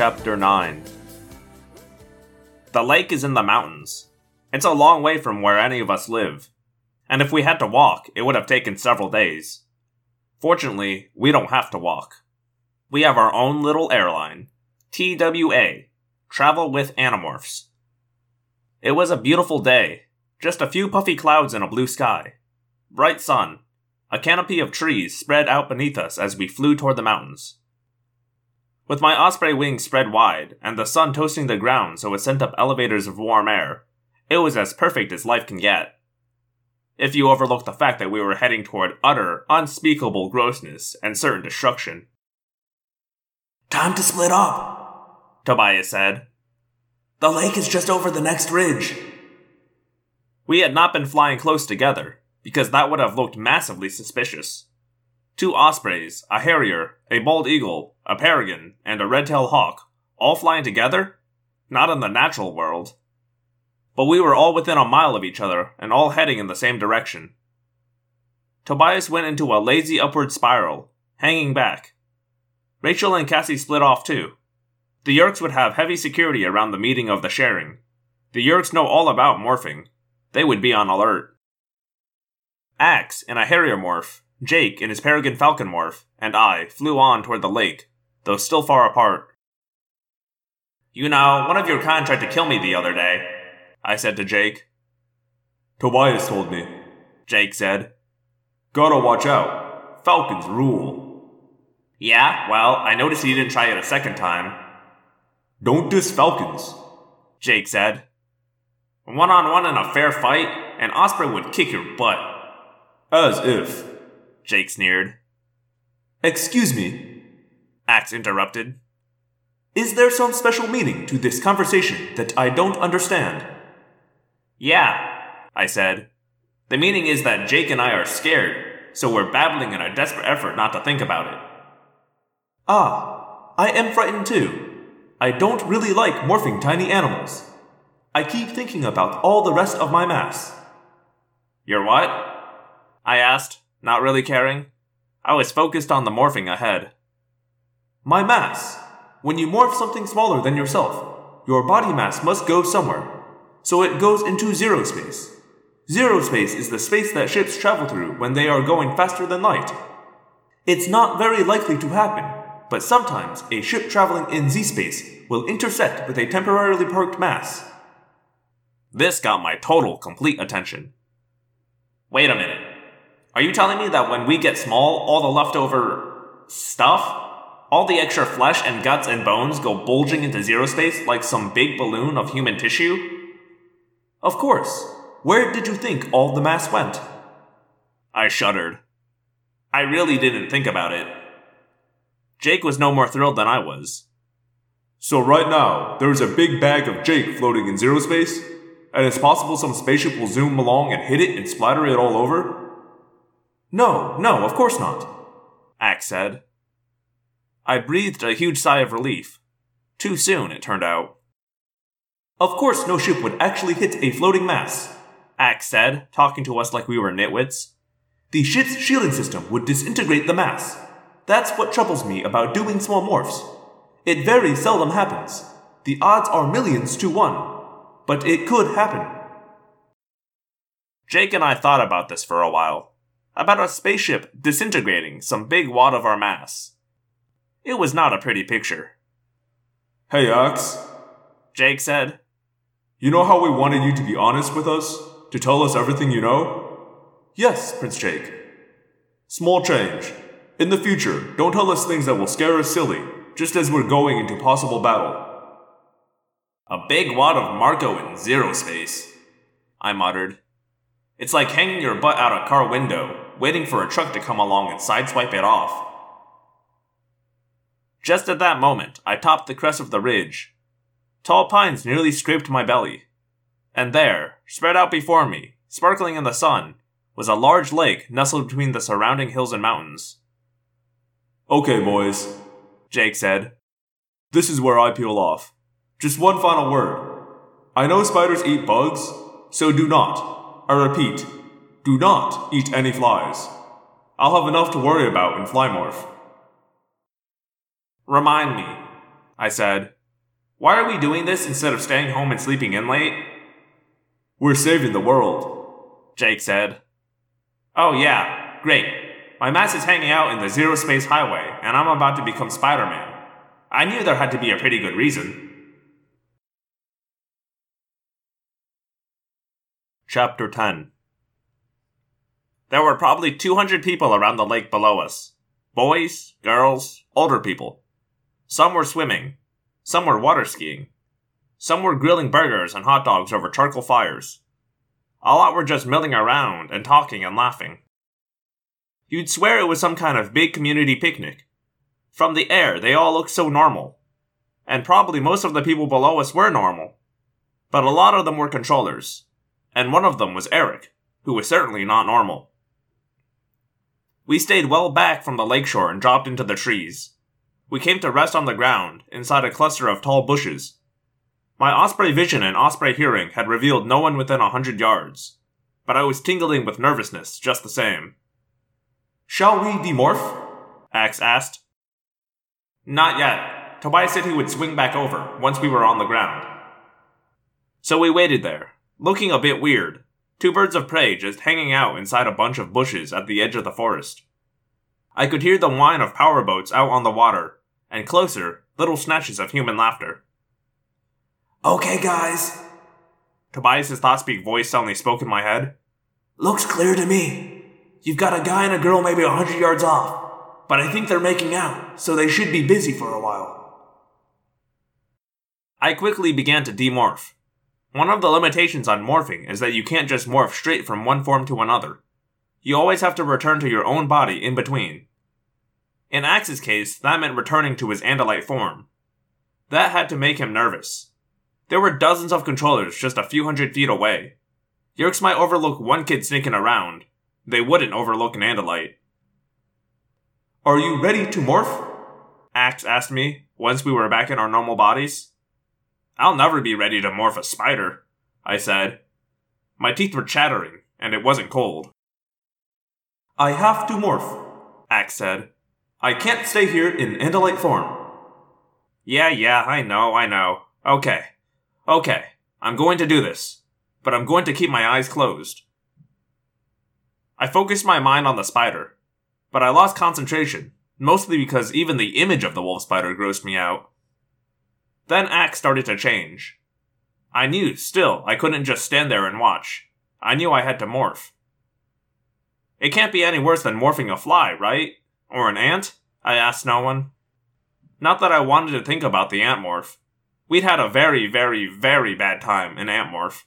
Chapter 9 The lake is in the mountains. It's a long way from where any of us live, and if we had to walk, it would have taken several days. Fortunately, we don't have to walk. We have our own little airline, TWA, Travel with Animorphs. It was a beautiful day, just a few puffy clouds in a blue sky. Bright sun, a canopy of trees spread out beneath us as we flew toward the mountains. With my osprey wings spread wide, and the sun toasting the ground so it sent up elevators of warm air, it was as perfect as life can get. If you overlook the fact that we were heading toward utter, unspeakable grossness and certain destruction. Time to split up, Tobias said. The lake is just over the next ridge. We had not been flying close together, because that would have looked massively suspicious. Two ospreys, a harrier, a bald eagle, a peregrine, and a red-tailed hawk, all flying together? Not in the natural world. But we were all within a mile of each other, and all heading in the same direction. Tobias went into a lazy upward spiral, hanging back. Rachel and Cassie split off too. The Yeerks would have heavy security around the meeting of the sharing. The Yeerks know all about morphing. They would be on alert. Ax in a Harrier morph, Jake in his Peregrine Falcon morph, and I flew on toward the lake, though still far apart. You know, one of your kind tried to kill me the other day, I said to Jake. Tobias told me, Jake said. Gotta watch out. Falcons rule. Yeah, well, I noticed he didn't try it a second time. Don't diss Falcons, Jake said. One on one in a fair fight, an Osprey would kick your butt. As if. Jake sneered. Excuse me, Ax interrupted. Is there some special meaning to this conversation that I don't understand? Yeah, I said. The meaning is that Jake and I are scared, so we're babbling in a desperate effort not to think about it. Ah, I am frightened too. I don't really like morphing tiny animals. I keep thinking about all the rest of my mass. Your what? I asked, not really caring. I was focused on the morphing ahead. My mass. When you morph something smaller than yourself, your body mass must go somewhere. So it goes into zero space. Zero space is the space that ships travel through when they are going faster than light. It's not very likely to happen, but sometimes a ship traveling in z space will intersect with a temporarily parked mass. This got my total, complete attention. Wait a minute. Are you telling me that when we get small, all the leftover stuff, all the extra flesh and guts and bones go bulging into zero space like some big balloon of human tissue? Of course. Where did you think all the mass went? I shuddered. I really didn't think about it. Jake was no more thrilled than I was. So right now, there's a big bag of Jake floating in zero space, and it's possible some spaceship will zoom along and hit it and splatter it all over? No, no, of course not, Ax said. I breathed a huge sigh of relief. Too soon, it turned out. Of course, no ship would actually hit a floating mass, Ax said, talking to us like we were nitwits. The ship's shielding system would disintegrate the mass. That's what troubles me about doing small morphs. It very seldom happens. The odds are millions to one. But it could happen. Jake and I thought about this for a while. About a spaceship disintegrating some big wad of our mass. It was not a pretty picture. Hey, Ax, Jake said. You know how we wanted you to be honest with us? To tell us everything you know? Yes, Prince Jake. Small change. In the future, don't tell us things that will scare us silly, just as we're going into possible battle. A big wad of Marco in zero space, I muttered. It's like hanging your butt out a car window, waiting for a truck to come along and sideswipe it off. Just at that moment, I topped the crest of the ridge. Tall pines nearly scraped my belly. And there, spread out before me, sparkling in the sun, was a large lake nestled between the surrounding hills and mountains. Okay, boys, Jake said. This is where I peel off. Just one final word. I know spiders eat bugs, so do not, I repeat, do not eat any flies. I'll have enough to worry about in Flymorph. Remind me, I said. Why are we doing this instead of staying home and sleeping in late? We're saving the world, Jake said. Oh, yeah, great. My mass is hanging out in the Zero Space Highway, and I'm about to become Spider Man. I knew there had to be a pretty good reason. Chapter 10 There were probably 200 people around the lake below us boys, girls, older people. Some were swimming, some were water skiing, some were grilling burgers and hot dogs over charcoal fires. A lot were just milling around and talking and laughing. You'd swear it was some kind of big community picnic. From the air, they all looked so normal. And probably most of the people below us were normal. But a lot of them were controllers. And one of them was Eric, who was certainly not normal. We stayed well back from the lakeshore and dropped into the trees. We came to rest on the ground, inside a cluster of tall bushes. My Osprey vision and Osprey hearing had revealed no one within a hundred yards, but I was tingling with nervousness just the same. Shall we demorph? Ax asked. Not yet. Tobias said he would swing back over once we were on the ground. So we waited there, looking a bit weird, two birds of prey just hanging out inside a bunch of bushes at the edge of the forest. I could hear the whine of powerboats out on the water, and closer, little snatches of human laughter. Okay, guys. Tobias's thought-speak voice suddenly spoke in my head. Looks clear to me. You've got a guy and a girl maybe a hundred yards off, but I think they're making out, so they should be busy for a while. I quickly began to demorph. One of the limitations on morphing is that you can't just morph straight from one form to another. You always have to return to your own body in between. In Ax's case, that meant returning to his Andalite form. That had to make him nervous. There were dozens of controllers just a few hundred feet away. Yeerks might overlook one kid sneaking around. They wouldn't overlook an Andalite. Are you ready to morph? Ax asked me, once we were back in our normal bodies. I'll never be ready to morph a spider, I said. My teeth were chattering, and it wasn't cold. I have to morph, Ax said. I can't stay here in Andalite form. Yeah, yeah, I know, I know. Okay. Okay, I'm going to do this, but I'm going to keep my eyes closed. I focused my mind on the spider, but I lost concentration, mostly because even the image of the wolf spider grossed me out. Then Ax started to change. I knew, still, I couldn't just stand there and watch. I knew I had to morph. It can't be any worse than morphing a fly, right? Or an ant? I asked no one. Not that I wanted to think about the ant morph. We'd had a very, very, very bad time in ant morph.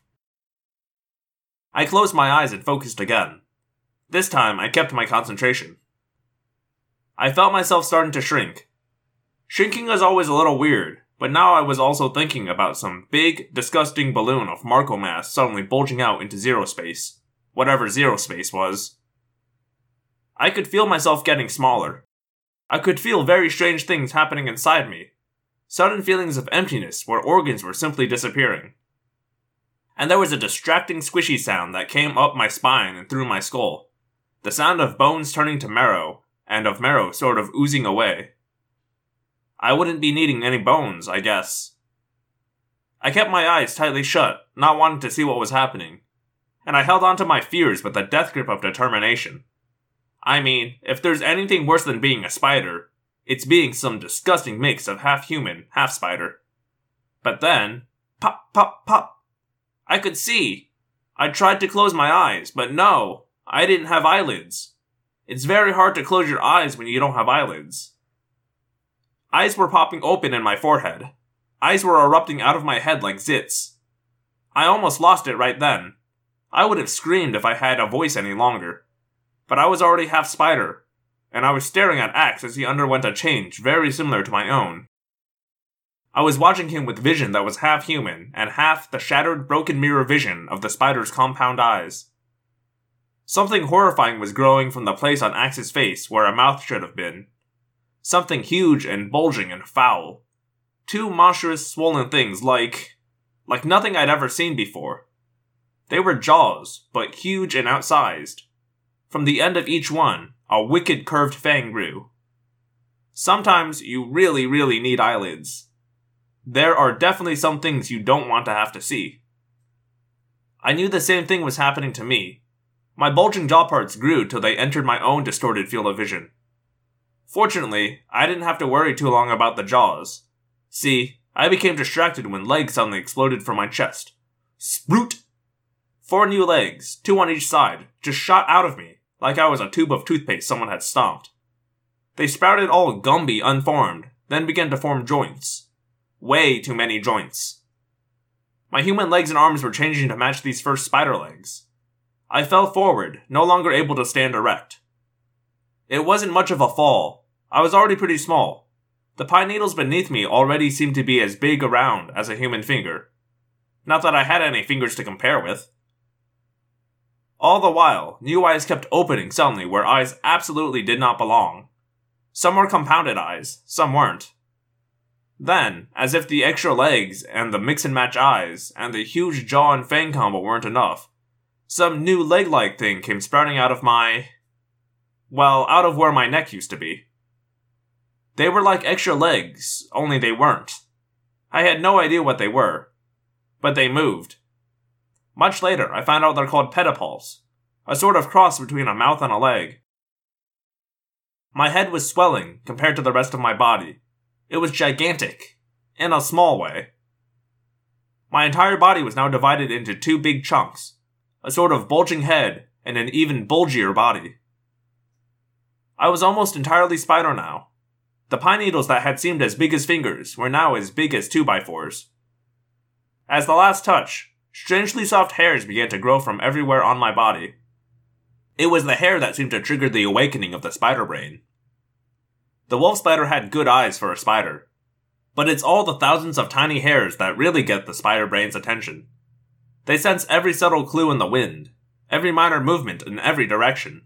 I closed my eyes and focused again. This time, I kept my concentration. I felt myself starting to shrink. Shrinking is always a little weird, but now I was also thinking about some big, disgusting balloon of Marco mass suddenly bulging out into zero space. Whatever zero space was. I could feel myself getting smaller. I could feel very strange things happening inside me. Sudden feelings of emptiness where organs were simply disappearing. And there was a distracting squishy sound that came up my spine and through my skull. The sound of bones turning to marrow, and of marrow sort of oozing away. I wouldn't be needing any bones, I guess. I kept my eyes tightly shut, not wanting to see what was happening, and I held on to my fears with a death grip of determination. I mean, if there's anything worse than being a spider, it's being some disgusting mix of half human, half spider. But then, pop, pop, pop. I could see. I tried to close my eyes, but no, I didn't have eyelids. It's very hard to close your eyes when you don't have eyelids. Eyes were popping open in my forehead. Eyes were erupting out of my head like zits. I almost lost it right then. I would have screamed if I had a voice any longer. But I was already half spider, and I was staring at Ax as he underwent a change very similar to my own. I was watching him with vision that was half human and half the shattered, broken mirror vision of the spider's compound eyes. Something horrifying was growing from the place on Ax's face where a mouth should have been. Something huge and bulging and foul. Two monstrous, swollen things like. like nothing I'd ever seen before. They were jaws, but huge and outsized. From the end of each one, a wicked curved fang grew. Sometimes you really, really need eyelids. there are definitely some things you don't want to have to see. I knew the same thing was happening to me. My bulging jaw parts grew till they entered my own distorted field of vision. Fortunately, I didn't have to worry too long about the jaws. See, I became distracted when legs suddenly exploded from my chest. Sprout! Four new legs, two on each side, just shot out of me, like I was a tube of toothpaste someone had stomped. They sprouted all Gumby unformed, then began to form joints. Way too many joints. My human legs and arms were changing to match these first spider legs. I fell forward, no longer able to stand erect. It wasn't much of a fall. I was already pretty small. The pine needles beneath me already seemed to be as big around as a human finger. Not that I had any fingers to compare with. All the while, new eyes kept opening suddenly where eyes absolutely did not belong. Some were compounded eyes, some weren't. Then, as if the extra legs and the mix and match eyes and the huge jaw and fang combo weren't enough, some new leg like thing came sprouting out of my. Well, out of where my neck used to be. They were like extra legs, only they weren't. I had no idea what they were, but they moved. Much later, I found out they're called pedipalps, a sort of cross between a mouth and a leg. My head was swelling compared to the rest of my body. It was gigantic, in a small way. My entire body was now divided into two big chunks a sort of bulging head and an even bulgier body. I was almost entirely spider now. The pine needles that had seemed as big as fingers were now as big as two by fours. As the last touch, strangely soft hairs began to grow from everywhere on my body. It was the hair that seemed to trigger the awakening of the spider brain. The wolf spider had good eyes for a spider, but it's all the thousands of tiny hairs that really get the spider brain's attention. They sense every subtle clue in the wind, every minor movement in every direction.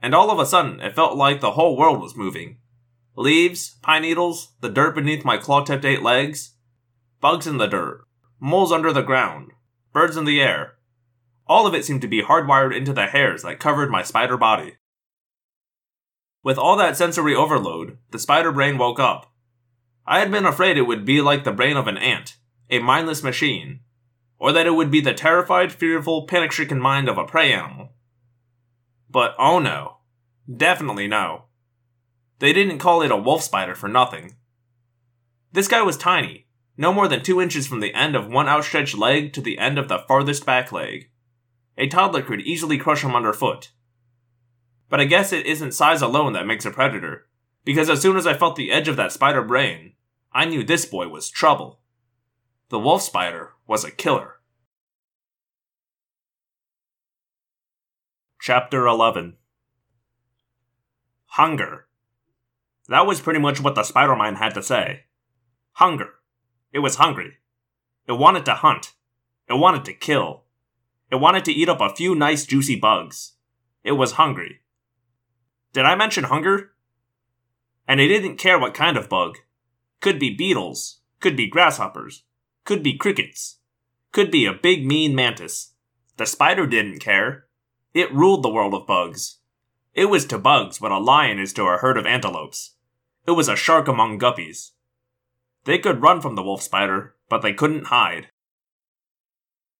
And all of a sudden, it felt like the whole world was moving. Leaves, pine needles, the dirt beneath my claw tipped eight legs, bugs in the dirt, moles under the ground, birds in the air, all of it seemed to be hardwired into the hairs that covered my spider body. With all that sensory overload, the spider brain woke up. I had been afraid it would be like the brain of an ant, a mindless machine, or that it would be the terrified, fearful, panic stricken mind of a prey animal. But oh no. Definitely no. They didn't call it a wolf spider for nothing. This guy was tiny, no more than two inches from the end of one outstretched leg to the end of the farthest back leg. A toddler could easily crush him underfoot. But I guess it isn't size alone that makes a predator, because as soon as I felt the edge of that spider brain, I knew this boy was trouble. The wolf spider was a killer. Chapter 11 Hunger. That was pretty much what the spider mind had to say. Hunger. It was hungry. It wanted to hunt. It wanted to kill. It wanted to eat up a few nice juicy bugs. It was hungry. Did I mention hunger? And it didn't care what kind of bug. Could be beetles, could be grasshoppers, could be crickets, could be a big mean mantis. The spider didn't care. It ruled the world of bugs. It was to bugs what a lion is to a herd of antelopes. It was a shark among guppies. They could run from the wolf spider, but they couldn't hide.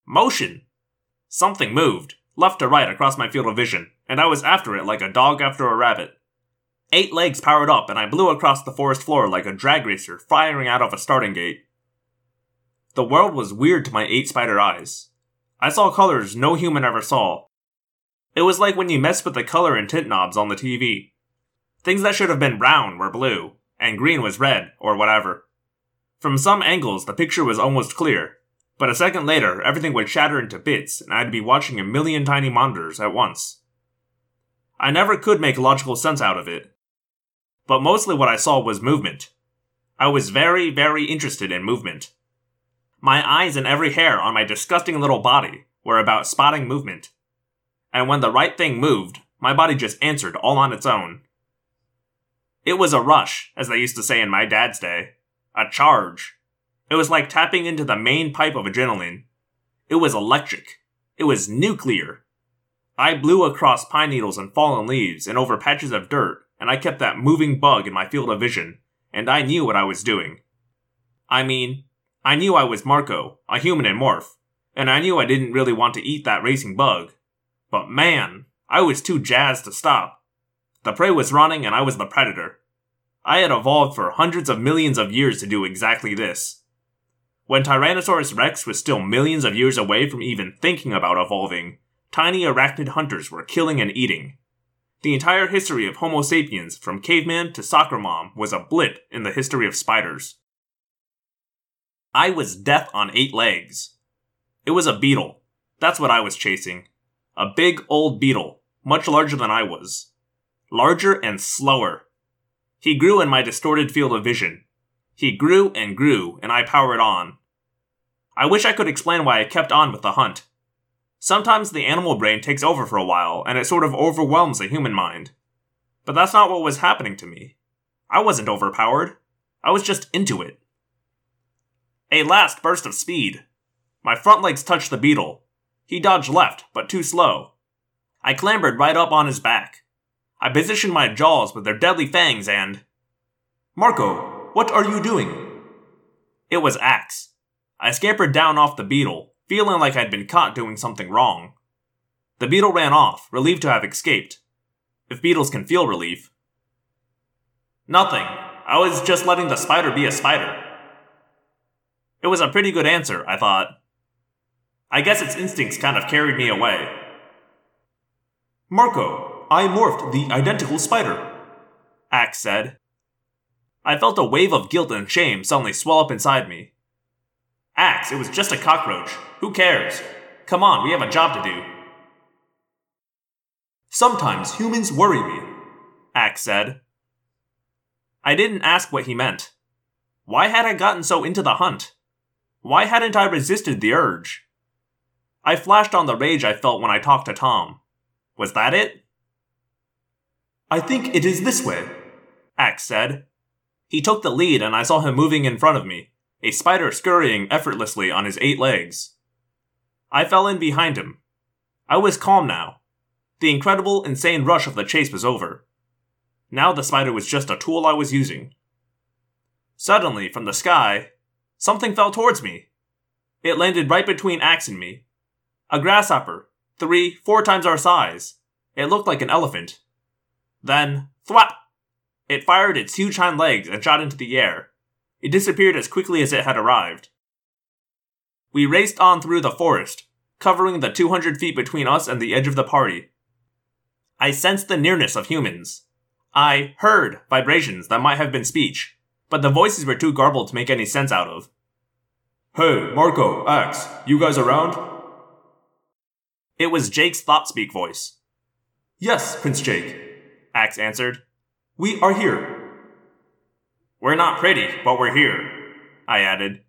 Motion! Something moved, left to right across my field of vision, and I was after it like a dog after a rabbit. Eight legs powered up, and I blew across the forest floor like a drag racer firing out of a starting gate. The world was weird to my eight spider eyes. I saw colors no human ever saw. It was like when you mess with the color and tint knobs on the TV. Things that should have been brown were blue, and green was red, or whatever. From some angles, the picture was almost clear, but a second later, everything would shatter into bits, and I'd be watching a million tiny monitors at once. I never could make logical sense out of it. But mostly what I saw was movement. I was very, very interested in movement. My eyes and every hair on my disgusting little body were about spotting movement. And when the right thing moved, my body just answered all on its own. It was a rush, as they used to say in my dad's day. A charge. It was like tapping into the main pipe of adrenaline. It was electric. It was nuclear. I blew across pine needles and fallen leaves and over patches of dirt, and I kept that moving bug in my field of vision, and I knew what I was doing. I mean, I knew I was Marco, a human in morph, and I knew I didn't really want to eat that racing bug. But man, I was too jazzed to stop. The prey was running and I was the predator. I had evolved for hundreds of millions of years to do exactly this. When Tyrannosaurus rex was still millions of years away from even thinking about evolving, tiny arachnid hunters were killing and eating. The entire history of Homo sapiens, from caveman to soccer mom, was a blip in the history of spiders. I was death on eight legs. It was a beetle. That's what I was chasing. A big old beetle, much larger than I was. Larger and slower. He grew in my distorted field of vision. He grew and grew, and I powered on. I wish I could explain why I kept on with the hunt. Sometimes the animal brain takes over for a while, and it sort of overwhelms the human mind. But that's not what was happening to me. I wasn't overpowered. I was just into it. A last burst of speed. My front legs touched the beetle. He dodged left, but too slow. I clambered right up on his back. I positioned my jaws with their deadly fangs and. Marco, what are you doing? It was Ax. I scampered down off the beetle, feeling like I'd been caught doing something wrong. The beetle ran off, relieved to have escaped. If beetles can feel relief. Nothing. I was just letting the spider be a spider. It was a pretty good answer, I thought. I guess its instincts kind of carried me away. Marco, I morphed the identical spider, Ax said. I felt a wave of guilt and shame suddenly swell up inside me. Ax, it was just a cockroach. Who cares? Come on, we have a job to do. Sometimes humans worry me, Ax said. I didn't ask what he meant. Why had I gotten so into the hunt? Why hadn't I resisted the urge? I flashed on the rage I felt when I talked to Tom. Was that it? I think it is this way, Ax said. He took the lead and I saw him moving in front of me, a spider scurrying effortlessly on his eight legs. I fell in behind him. I was calm now. The incredible, insane rush of the chase was over. Now the spider was just a tool I was using. Suddenly, from the sky, something fell towards me. It landed right between Ax and me. A grasshopper, three, four times our size. It looked like an elephant. Then, thwap! It fired its huge hind legs and shot into the air. It disappeared as quickly as it had arrived. We raced on through the forest, covering the 200 feet between us and the edge of the party. I sensed the nearness of humans. I heard vibrations that might have been speech, but the voices were too garbled to make any sense out of. Hey, Marco, Ax, you guys around? It was Jake's ThoughtSpeak voice. Yes, Prince Jake, Ax answered. We are here. We're not pretty, but we're here, I added.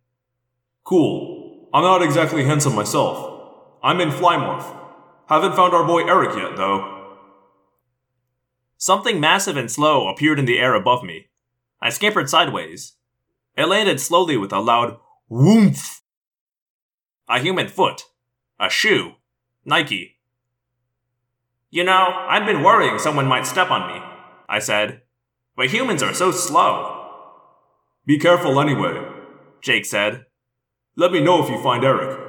Cool. I'm not exactly handsome myself. I'm in Flymorph. Haven't found our boy Eric yet, though. Something massive and slow appeared in the air above me. I scampered sideways. It landed slowly with a loud whoomph. A human foot. A shoe. Nike. You know, I've been worrying someone might step on me, I said. But humans are so slow. Be careful anyway, Jake said. Let me know if you find Eric.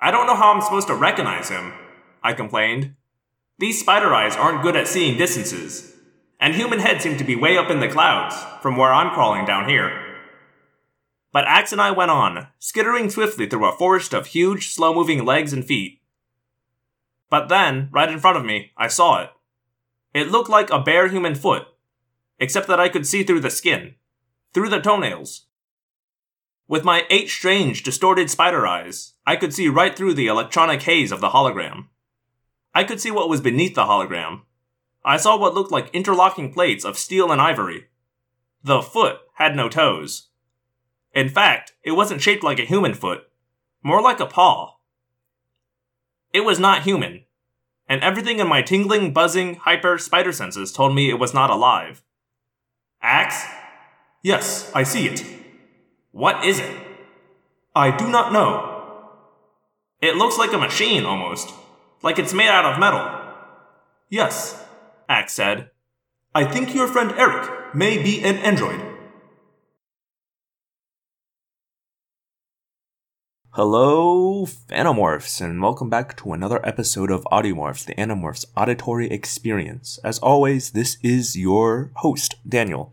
I don't know how I'm supposed to recognize him, I complained. These spider eyes aren't good at seeing distances, and human heads seem to be way up in the clouds, from where I'm crawling down here. But Ax and I went on, skittering swiftly through a forest of huge, slow moving legs and feet. But then, right in front of me, I saw it. It looked like a bare human foot, except that I could see through the skin through the toenails. With my eight strange, distorted spider eyes, I could see right through the electronic haze of the hologram. I could see what was beneath the hologram. I saw what looked like interlocking plates of steel and ivory. The foot had no toes. In fact, it wasn't shaped like a human foot, more like a paw. It was not human, and everything in my tingling, buzzing, hyper spider senses told me it was not alive. Ax, Yes, I see it. What is it? I do not know. It looks like a machine, almost. Like it's made out of metal. Yes, Ax said. I think your friend Eric may be an android. Hello, Phantomorphs, and welcome back to another episode of Audiomorphs, the Animorphs auditory experience. As always, this is your host, Daniel.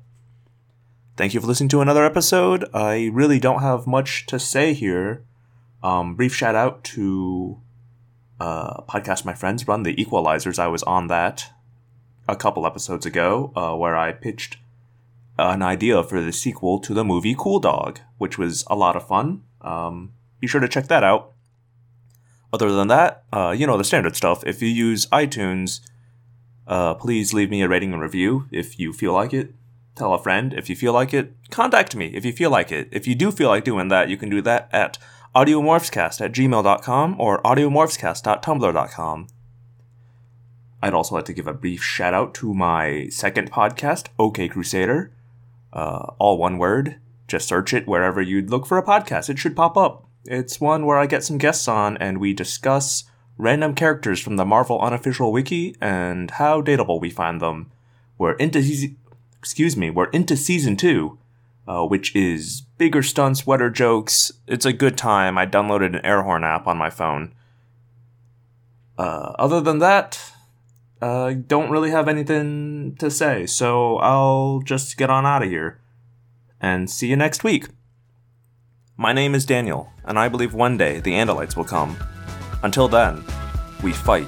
Thank you for listening to another episode. I really don't have much to say here. Um, brief shout out to uh, podcast my friends run, The Equalizers. I was on that a couple episodes ago, uh, where I pitched an idea for the sequel to the movie Cool Dog, which was a lot of fun. Um, be sure to check that out. Other than that, uh, you know, the standard stuff. If you use iTunes, uh, please leave me a rating and review if you feel like it. Tell a friend if you feel like it. Contact me if you feel like it. If you do feel like doing that, you can do that at audiomorphscast at gmail.com or audiomorphscast.tumblr.com. I'd also like to give a brief shout out to my second podcast, OK Crusader. Uh, all one word. Just search it wherever you'd look for a podcast. It should pop up. It's one where I get some guests on and we discuss random characters from the Marvel unofficial wiki and how dateable we find them. We're into excuse me, we're into season two, uh, which is bigger stunts, wetter jokes. It's a good time. I downloaded an air horn app on my phone. Uh, other than that, I uh, don't really have anything to say, so I'll just get on out of here and see you next week. My name is Daniel, and I believe one day the Andalites will come. Until then, we fight